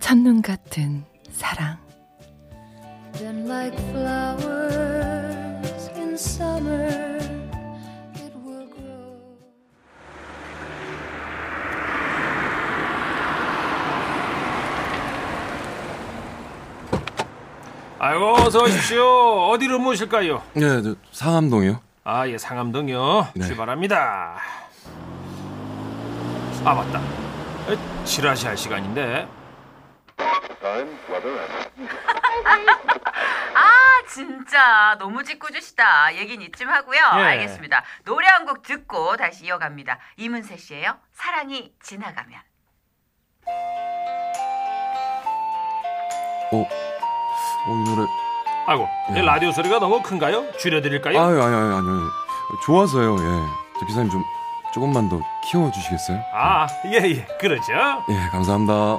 첫눈 같은 사랑 아이고 어서 오십시오. 어디로 모실까요? 네, 저 상암동이요. 아, 예, 상암동이요. 네. 출발합니다. 아, 맞다. 에, 지라시 할 시간인데. 아 진짜 너무 짓궂으시다 얘긴 이쯤 하고요 예. 알겠습니다 노래 한 곡 듣고 다시 이어갑니다 이문세 씨예요 사랑이 지나가면 어, 어, 이 노래. 아이고, 예. 이 라디오 소리가 너무 큰가요? 줄여드릴까요? 아유, 아유, 아유, 아니요. 좋아서요, 예. 저 기사님 좀 조금만 더 키워주시겠어요? 아, 예, 예, 그러죠. 예, 감사합니다.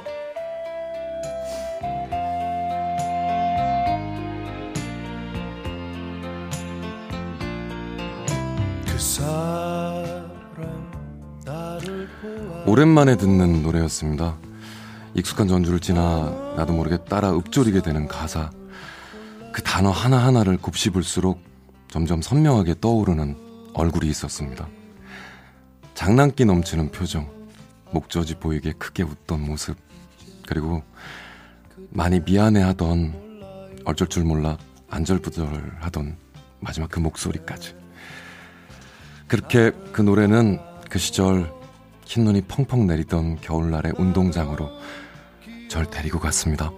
오랜만에 듣는 노래였습니다. 익숙한 전주를 지나 나도 모르게 따라 읊조리게 되는 가사. 그 단어 하나하나를 곱씹을수록 점점 선명하게 떠오르는 얼굴이 있었습니다. 장난기 넘치는 표정, 목젖이 보이게 크게 웃던 모습, 그리고 많이 미안해하던 어쩔 줄 몰라 안절부절하던 마지막 그 목소리까지. 그렇게 그 노래는 그 시절 흰눈이 펑펑 내리던 겨울날의 운동장으로 절 데리고 갔습니다.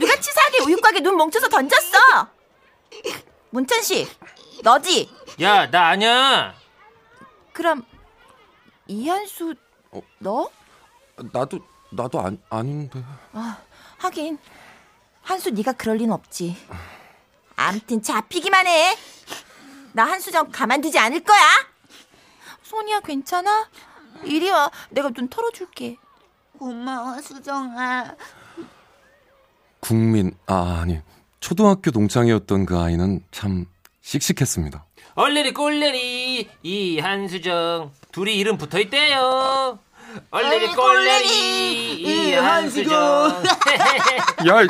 누가 치사하게 우유곽에 눈 뭉쳐서 던졌어 문천 씨 너지 야, 나 아니야. 그럼 이한수 어. 너 나도 나도 안, 아닌데. 하긴 한수 네가 그럴 리는 없지 암튼 잡히기만 해 나 한수정 가만두지 않을 거야 소니야 괜찮아? 이리 와 내가 눈 털어줄게 고마워 수정아. 국민 아 아니 초등학교 동창이었던 그 아이는 참 씩씩했습니다. 얼레리 꼴레리 이한수정 둘이 이름 붙어 있대요. 얼레리 꼴레리 이한수정. 야,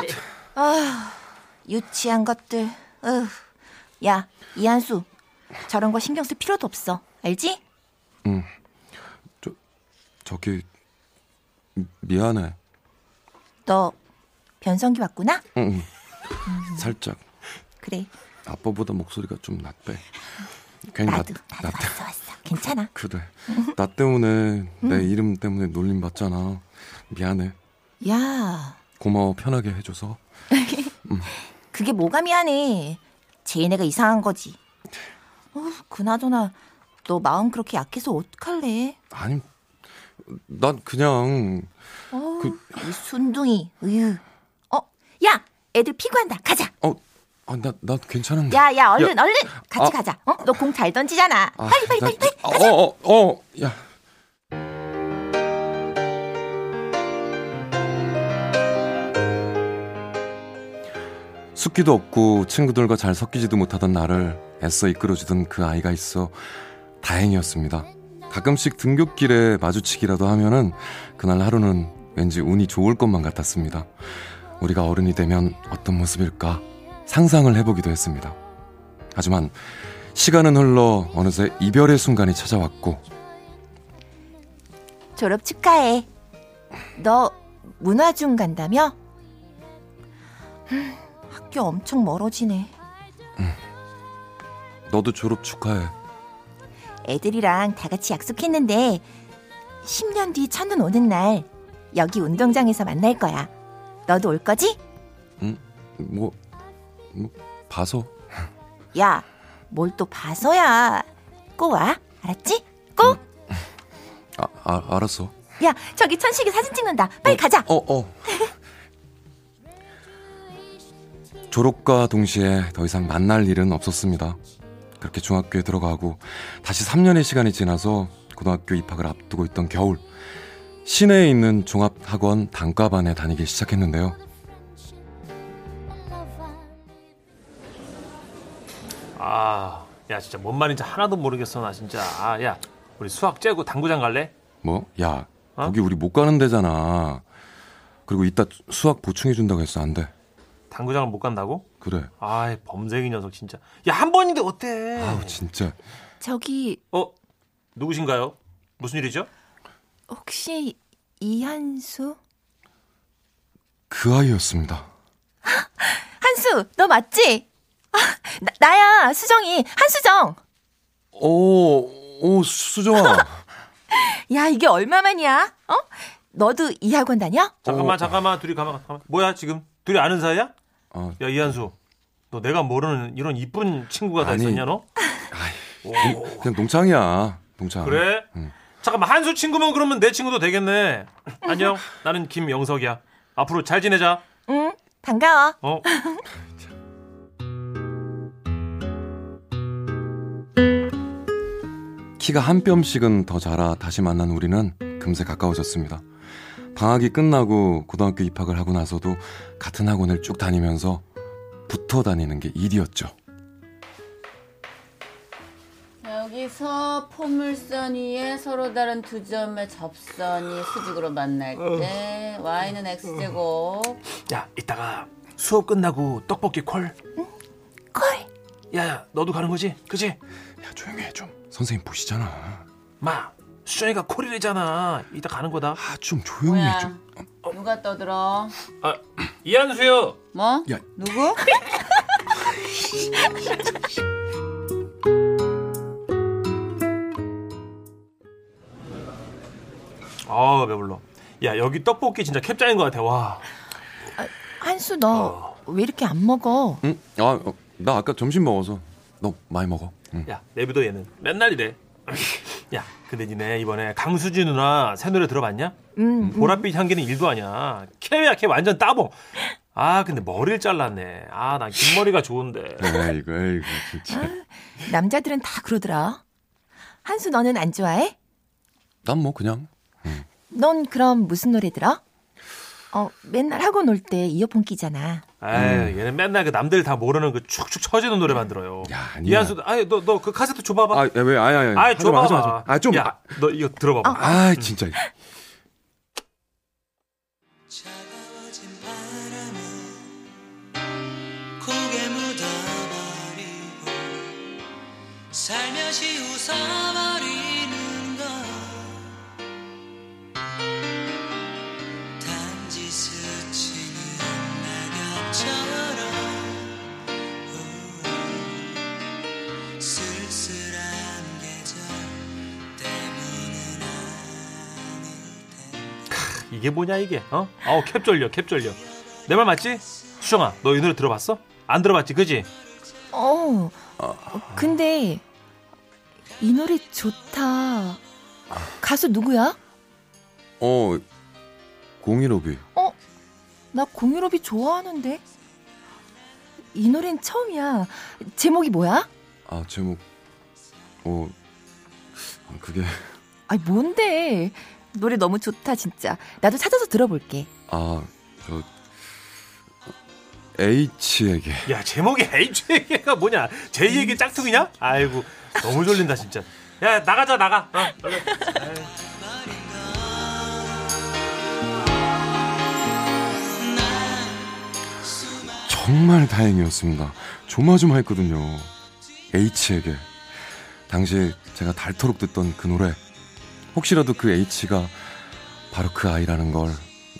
유치한 것들 으. 야 이한수 저런 거 신경 쓸 필요도 없어 알지? 저기 미안해. 너 변성기 왔구나? 응, 살짝. 그래. 아빠보다 목소리가 좀 낮대. 괜히 나도 나, 나도 나 왔어 왔어. 괜찮아. 그래. 나 때문에 내 이름 때문에 놀림 받잖아. 미안해. 야. 고마워 편하게 해줘서. 그게 뭐가 미안해? 제이네가 이상한 거지. 어, 그나저나 너 마음 그렇게 약해서 어떡할래? 아니, 난 그냥 어, 그- 이 순둥이. 으유. 어 야 애들 피구한다 가자 어, 아, 나, 나 괜찮은데. 야 야 얼른 얼른 같이 아. 가자 어 너 공 잘 던지잖아 아, 빨리 빨리 나- 빨리 빨리 어, 어, 어, 야. 숙기도 없고 친구들과 잘 섞이지도 못하던 나를 애써 이끌어주던 그 아이가 있어 다행이었습니다. 가끔씩 등굣길에 마주치기라도 하면은 그날 하루는 왠지 운이 좋을 것만 같았습니다. 우리가 어른이 되면 어떤 모습일까 상상을 해보기도 했습니다. 하지만 시간은 흘러 어느새 이별의 순간이 찾아왔고 졸업 축하해 너 문화중 간다며 학교 엄청 멀어지네. 너도 졸업 축하해. 애들이랑 다 같이 약속했는데 10년 뒤 첫눈 오는 날 여기 운동장에서 만날 거야. 너도 올 거지? 뭐, 뭐 봐서. 야, 뭘 또 봐서야. 꼭 와. 알았지? 꼭. 아, 아 알았어. 야, 저기 천식이 사진 찍는다. 빨리 가자. 어, 어. 졸업과 동시에 더 이상 만날 일은 없었습니다. 그렇게 중학교에 들어가고 다시 3년의 시간이 지나서 고등학교 입학을 앞두고 있던 겨울 시내에 있는 종합학원 단과반에 다니기 시작했는데요. 아, 야 진짜 뭔 말인지 하나도 모르겠어 나 진짜. 아, 야 우리 수학 째고 당구장 갈래? 뭐? 야, 어? 거기 우리 못 가는 데잖아. 그리고 이따 수학 보충해 준다고 했어. 안 돼. 당구장을 못 간다고? 그래. 아이 범생이 녀석 진짜. 야 한 번인데 어때? 아우, 진짜. 저기 어 누구신가요? 무슨 일이죠? 혹시 이한수? 그 아이였습니다. 한수, 너 맞지? 아, 나, 나야, 수정이. 한수정. 오, 오, 수정아. 야, 이게 얼마만이야? 어? 너도 이 학원 다녀? 잠깐만 어. 잠깐만 둘이 가만 가만. 뭐야 지금 둘이 아는 사이야? 어, 야 이한수, 너 내가 모르는 이런 이쁜 친구가 다 아니. 있었냐 너? 오, 그냥 동창이야. 동창. 그래? 응. 잠깐만 한수 친구면 그러면 내 친구도 되겠네. 안녕, 나는 김영석이야. 앞으로 잘 지내자. 응, 반가워. 어? 키가 한 뼘씩은 더 자라 다시 만난 우리는 금세 가까워졌습니다. 방학이 끝나고 고등학교 입학을 하고 나서도 같은 학원을 쭉 다니면서 붙어 다니는 게 일이었죠. 여기서 포물선 위에 서로 다른 두 점의 접선이 수직으로 만날 때 y는 x제곱 야, 이따가 수업 끝나고 떡볶이 콜. 콜. 야, 야, 너도 가는 거지? 그지? 야, 조용히 해, 좀. 선생님 보시잖아. 마, 수정이가 콜이래잖아. 이따 가는 거다. 아, 좀 조용히 해, 뭐야 좀. 누가 떠들어 아, 이한수요. 뭐? 야. 누구? 아, 배불러. 야, 여기 떡볶이 진짜 캡짱인 것 같아. 와. 한수, 너 왜 이렇게 안 먹어? 응? 아, 어, 나 아까 점심 먹어서. 너 많이 먹어. 응. 야, 내비도 얘는 맨날 이래. 야, 근데 니네 이번에 강수지 누나 새 노래 들어봤냐? 음, 보랏빛 향기는 일도 아니야. 캐야 캐 완전 따봉. 아, 근데 머리를 잘랐네. 아, 난긴 머리가 좋은데. 에이구, 에이구, 진짜. 남자들은 다 그러더라. 한수, 너는 안 좋아해? 난 뭐 그냥. 넌 그럼 무슨 노래 들어? 어, 맨날 학원 올때 이어폰 끼잖아. 아유, 얘는 맨날 그 남들 다 모르는 그 축축 처지는 노래만 들어요. 야, 아니야. 이한수, 아니, 너, 너 그 카세트 줘봐봐. 아, 야, 왜, 아니, 아니, 아니. 줘봐봐. 하지 마, 하지 마. 아, 좀. 야, 너 이거 들어봐봐. 아, 진짜. 차가워진 바람은 고개 묻어버리고 살며시 웃어버 이게 뭐냐, 이게? 어? 아우, 캡 졸려, 캡 졸려. 내 말 맞지? 수정아, 너 이 노래 들어봤어? 안 들어봤지, 그지? 어, 근데 이 노래 좋다. 가수 누구야? 어, 공일오비. 어, 나 공유롭이 좋아하는데. 이 노래는 처음이야. 제목이 뭐야? 아, 제목. 어, 그게. 아이, 뭔데? 노래 너무 좋다, 진짜. 나도 찾아서 들어볼게. 아, 저. H에게. 야, 제목이 H가 뭐냐? J에게 짝퉁이냐? 아이고, 너무 졸린다, 진짜. 야, 나가자, 나가. 어, 정말 다행이었습니다. 조마조마했거든요. H에게. 당시에 제가 닳도록 듣던 그 노래. 혹시라도 그 H가 바로 그 아이라는 걸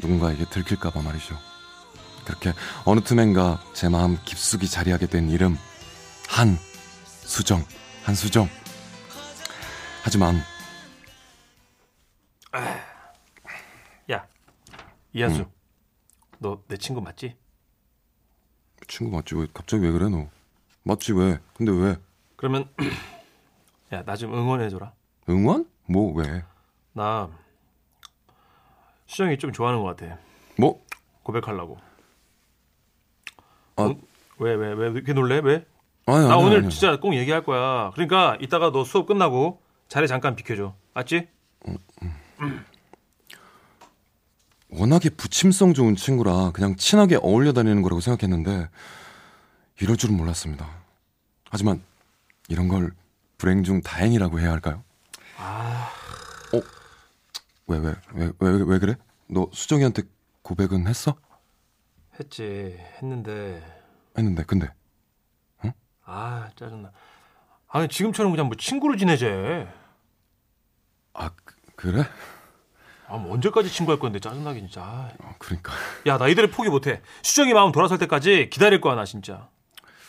누군가에게 들킬까봐 말이죠. 그렇게 어느 틈엔가 제 마음 깊숙이 자리하게 된 이름 한 수정 한수정 하지만 야, 이한수. 너내 친구 맞지? 친구 맞지 왜 갑자기 왜 그래 너 맞지 왜 근데 왜 그러면 야, 나 좀 응원해 줘라. 응원 뭐 왜? 나 수정이 좀 좋아하는 것 같아. 뭐? 고백하려고. 아. 응? 왜, 왜, 왜, 이렇게 놀래? 왜? 아니, 나 아니, 오늘 아니. 진짜 꼭 얘기할 거야. 그러니까 이따가 너 수업 끝나고 자리 잠깐 비켜줘. 맞지? 워낙에 부침성 좋은 친구라 그냥 친하게 어울려 다니는 거라고 생각했는데 이럴 줄은 몰랐습니다. 하지만 이런 걸 불행 중 다행이라고 해야 할까요? 아, 어? 왜, 왜, 왜, 왜, 왜 그래? 너 수정이한테 고백은 했어? 했지. 했는데. 했는데, 근데. 아, 짜증나. 아니, 지금처럼 그냥 뭐 친구로 지내재. 아, 그, 그래? 아, 뭐 언제까지 친구할 건데 짜증나게 진짜. 아. 어, 그러니까. 야, 나 이대로 포기 못해. 수정이 마음 돌아설 때까지 기다릴 거야, 나 진짜.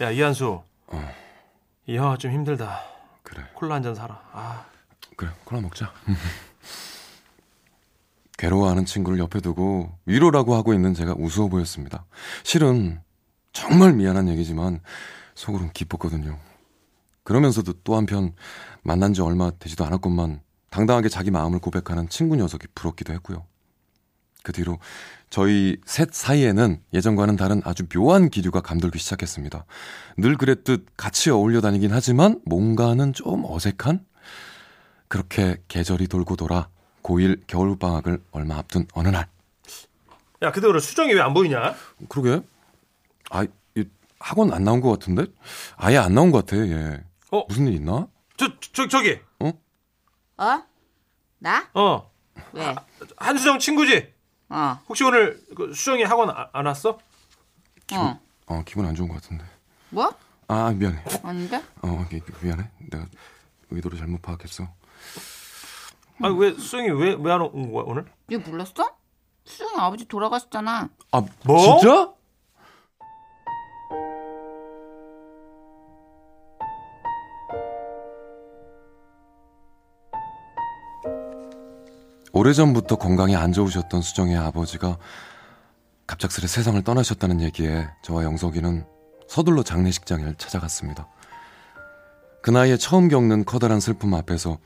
야, 이한수. 어. 이 형아 좀 힘들다. 그래. 콜라 한 잔 사라. 아, 그래, 콜라 먹자. 괴로워하는 친구를 옆에 두고 위로라고 하고 있는 제가 우스워 보였습니다. 실은 정말 미안한 얘기지만 속으론 기뻤거든요. 그러면서도 또 한편 만난 지 얼마 되지도 않았건만 당당하게 자기 마음을 고백하는 친구 녀석이 부럽기도 했고요. 그 뒤로 저희 셋 사이에는 예전과는 다른 아주 묘한 기류가 감돌기 시작했습니다. 늘 그랬듯 같이 어울려 다니긴 하지만 뭔가는 좀 어색한? 그렇게 계절이 돌고 돌아 고1 겨울방학을 얼마 앞둔 어느 날. 야, 근데 오늘 수정이 왜 안 보이냐? 그러게. 아, 이 학원 안 나온 것 같은데? 아예 안 나온 것 같아, 얘. 어? 무슨 일 있나? 저, 저, 저기. 어? 나? 어. 왜? 한수정 친구지? 어, 혹시 오늘 그 수정이 학원 아- 안 왔어? 어. 어, 기분 안 좋은 것 같은데. 뭐? 아, 미안해. 아닌데? 어, 미- 미안해. 내가 의도를 잘못 파악했어. 아니, 왜 수정이 왜 왜 안 온 거야, 오늘? 얘 몰랐어? 수정이 아버지 돌아가셨잖아. 아, 뭐? 진짜? 오래전부터 건강이 안 좋으셨던 수정의 아버지가 갑작스레 세상을 떠나셨다는 얘기에 저와 영석이는 서둘러 장례식장을 찾아갔습니다. 그 나이에 처음 겪는 커다란 슬픔 앞에서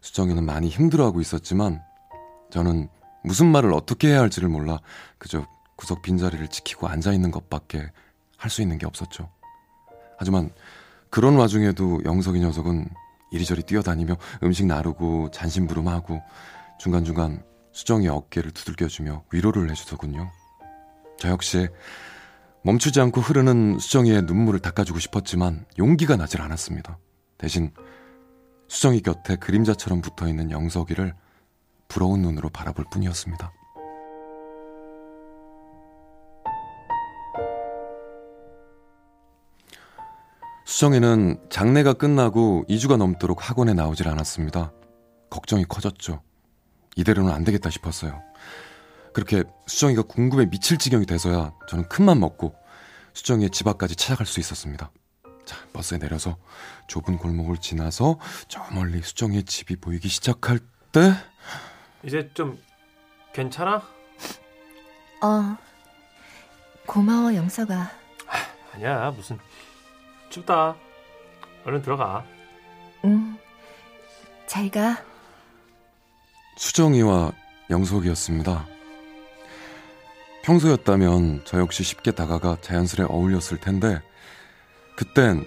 수정이는 많이 힘들어하고 있었지만 저는 무슨 말을 어떻게 해야 할지를 몰라 그저 구석 빈자리를 지키고 앉아 있는 것밖에 할 수 있는 게 없었죠. 하지만 그런 와중에도 영석이 녀석은 이리저리 뛰어다니며 음식 나르고 잔심부름하고 중간중간 수정이 어깨를 두들겨주며 위로를 해주더군요. 저 역시 멈추지 않고 흐르는 수정이의 눈물을 닦아주고 싶었지만 용기가 나질 않았습니다. 대신 수정이 곁에 그림자처럼 붙어 있는 영석이를 부러운 눈으로 바라볼 뿐이었습니다. 수정이는 장례가 끝나고 2주가 넘도록 학원에 나오질 않았습니다. 걱정이 커졌죠. 이대로는 안 되겠다 싶었어요. 그렇게 수정이가 궁금해 미칠 지경이 돼서야 저는 큰맘 먹고 수정이의 집 앞까지 찾아갈 수 있었습니다. 자, 버스에 내려서 좁은 골목을 지나서 저 멀리 수정이의 집이 보이기 시작할 때 이제 좀 괜찮아? 어, 고마워, 영석아. 아니야, 무슨 춥다. 얼른 들어가. 응, 잘 가. 수정이와 영석이었습니다. 평소였다면 저 역시 쉽게 다가가 자연스레 어울렸을 텐데 그땐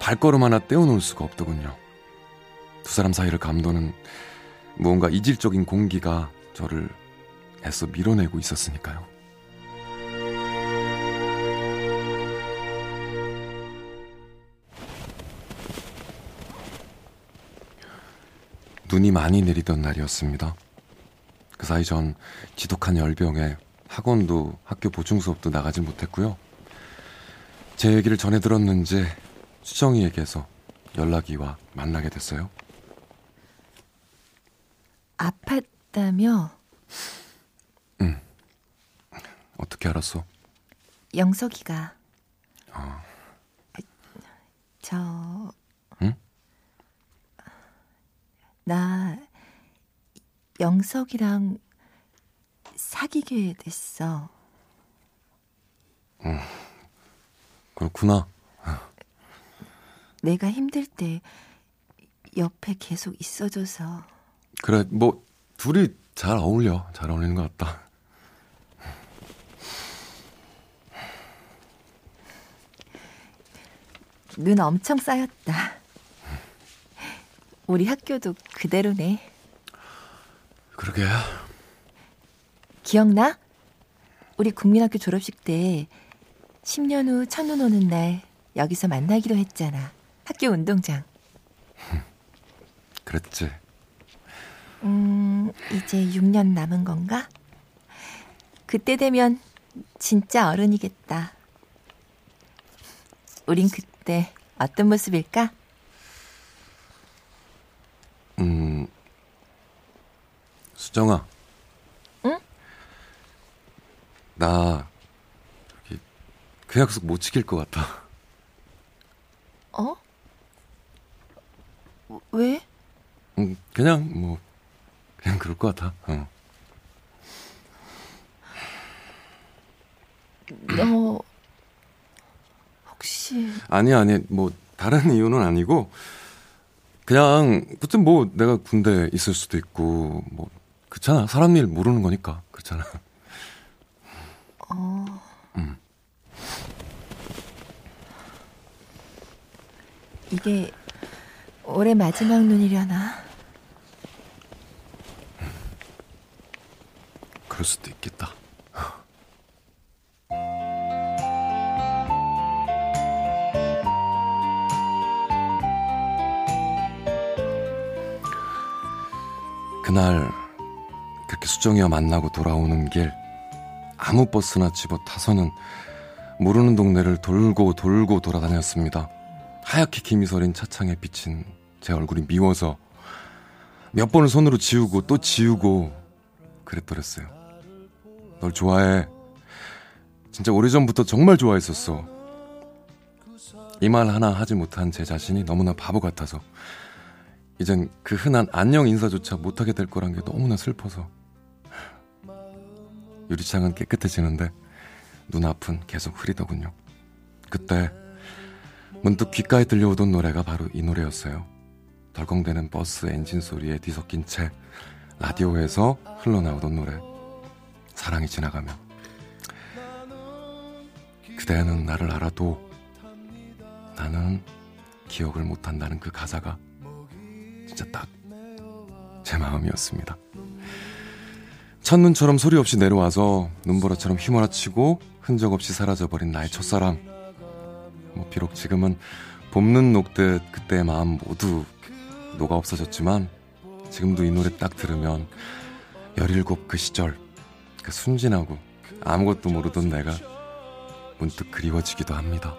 발걸음 하나 떼어놓을 수가 없더군요. 두 사람 사이를 감도는 무언가 이질적인 공기가 저를 애써 밀어내고 있었으니까요. 눈이 많이 내리던 날이었습니다. 그 사이 전 지독한 열병에 학원도 학교 보충 수업도 나가질 못했고요. 제 얘기를 전해 들었는지 수정이에게서 연락이 와 만나게 됐어요. 아팠다며? 어, 어떻게 알았어? 영석이가. 어. 저. 응? 나 영석이랑 사귀게 됐어. 그렇구나. 내가 힘들 때 옆에 계속 있어줘서 그래, 뭐, 둘이 잘 어울려. 잘 어울리는 것 같다. 눈 엄청 쌓였다. 우리 학교도 그대로네. 그러게. 기억나? 우리 국민학교 졸업식 때 10년 후 첫눈 오는 날 여기서 만나기로 했잖아. 학교 운동장. 그랬지. 음, 이제 6년 남은 건가? 그때 되면 진짜 어른이겠다. 우린 그때 어떤 모습일까? 음, 수정아. 응? 나, 저기, 그 약속 못 지킬 것 같아. 어? 왜? 음, 그냥, 뭐, 그냥 그럴 것 같아. 어. 너 혹시 아니, 아니, 뭐, 다른 이유는 아니고, 그냥, 그땐 뭐, 내가 군대 있을 수도 있고, 뭐, 그렇잖아. 사람 일 모르는 거니까. 그렇잖아. 이게 올해 마지막 눈이려나? 그럴 수도 있겠다. 그날 그렇게 수정이와 만나고 돌아오는 길 아무 버스나 집어 타서는 모르는 동네를 돌고 돌고 돌아다녔습니다. 하얗게 김이 서린 차창에 비친 제 얼굴이 미워서 몇 번을 손으로 지우고 또 지우고 그랬더랬어요. 널 좋아해. 진짜 오래전부터 정말 좋아했었어. 이 말 하나 하지 못한 제 자신이 너무나 바보 같아서 이젠 그 흔한 안녕 인사조차 못하게 될 거란 게 너무나 슬퍼서 유리창은 깨끗해지는데 눈앞은 계속 흐리더군요. 그때 문득 귓가에 들려오던 노래가 바로 이 노래였어요. 덜컹대는 버스 엔진 소리에 뒤섞인 채 라디오에서 흘러나오던 노래 사랑이 지나가면 그대는 나를 알아도 나는 기억을 못한다는 그 가사가 진짜 딱 제 마음이었습니다. 첫눈처럼 소리 없이 내려와서 눈보라처럼 휘몰아치고 흔적 없이 사라져버린 나의 첫사랑. 뭐 비록 지금은 봄는 녹듯 그때의 마음 모두 녹아 없어졌지만 지금도 이 노래 딱 들으면 17그 시절 그 순진하고 아무것도 모르던 내가 문득 그리워지기도 합니다.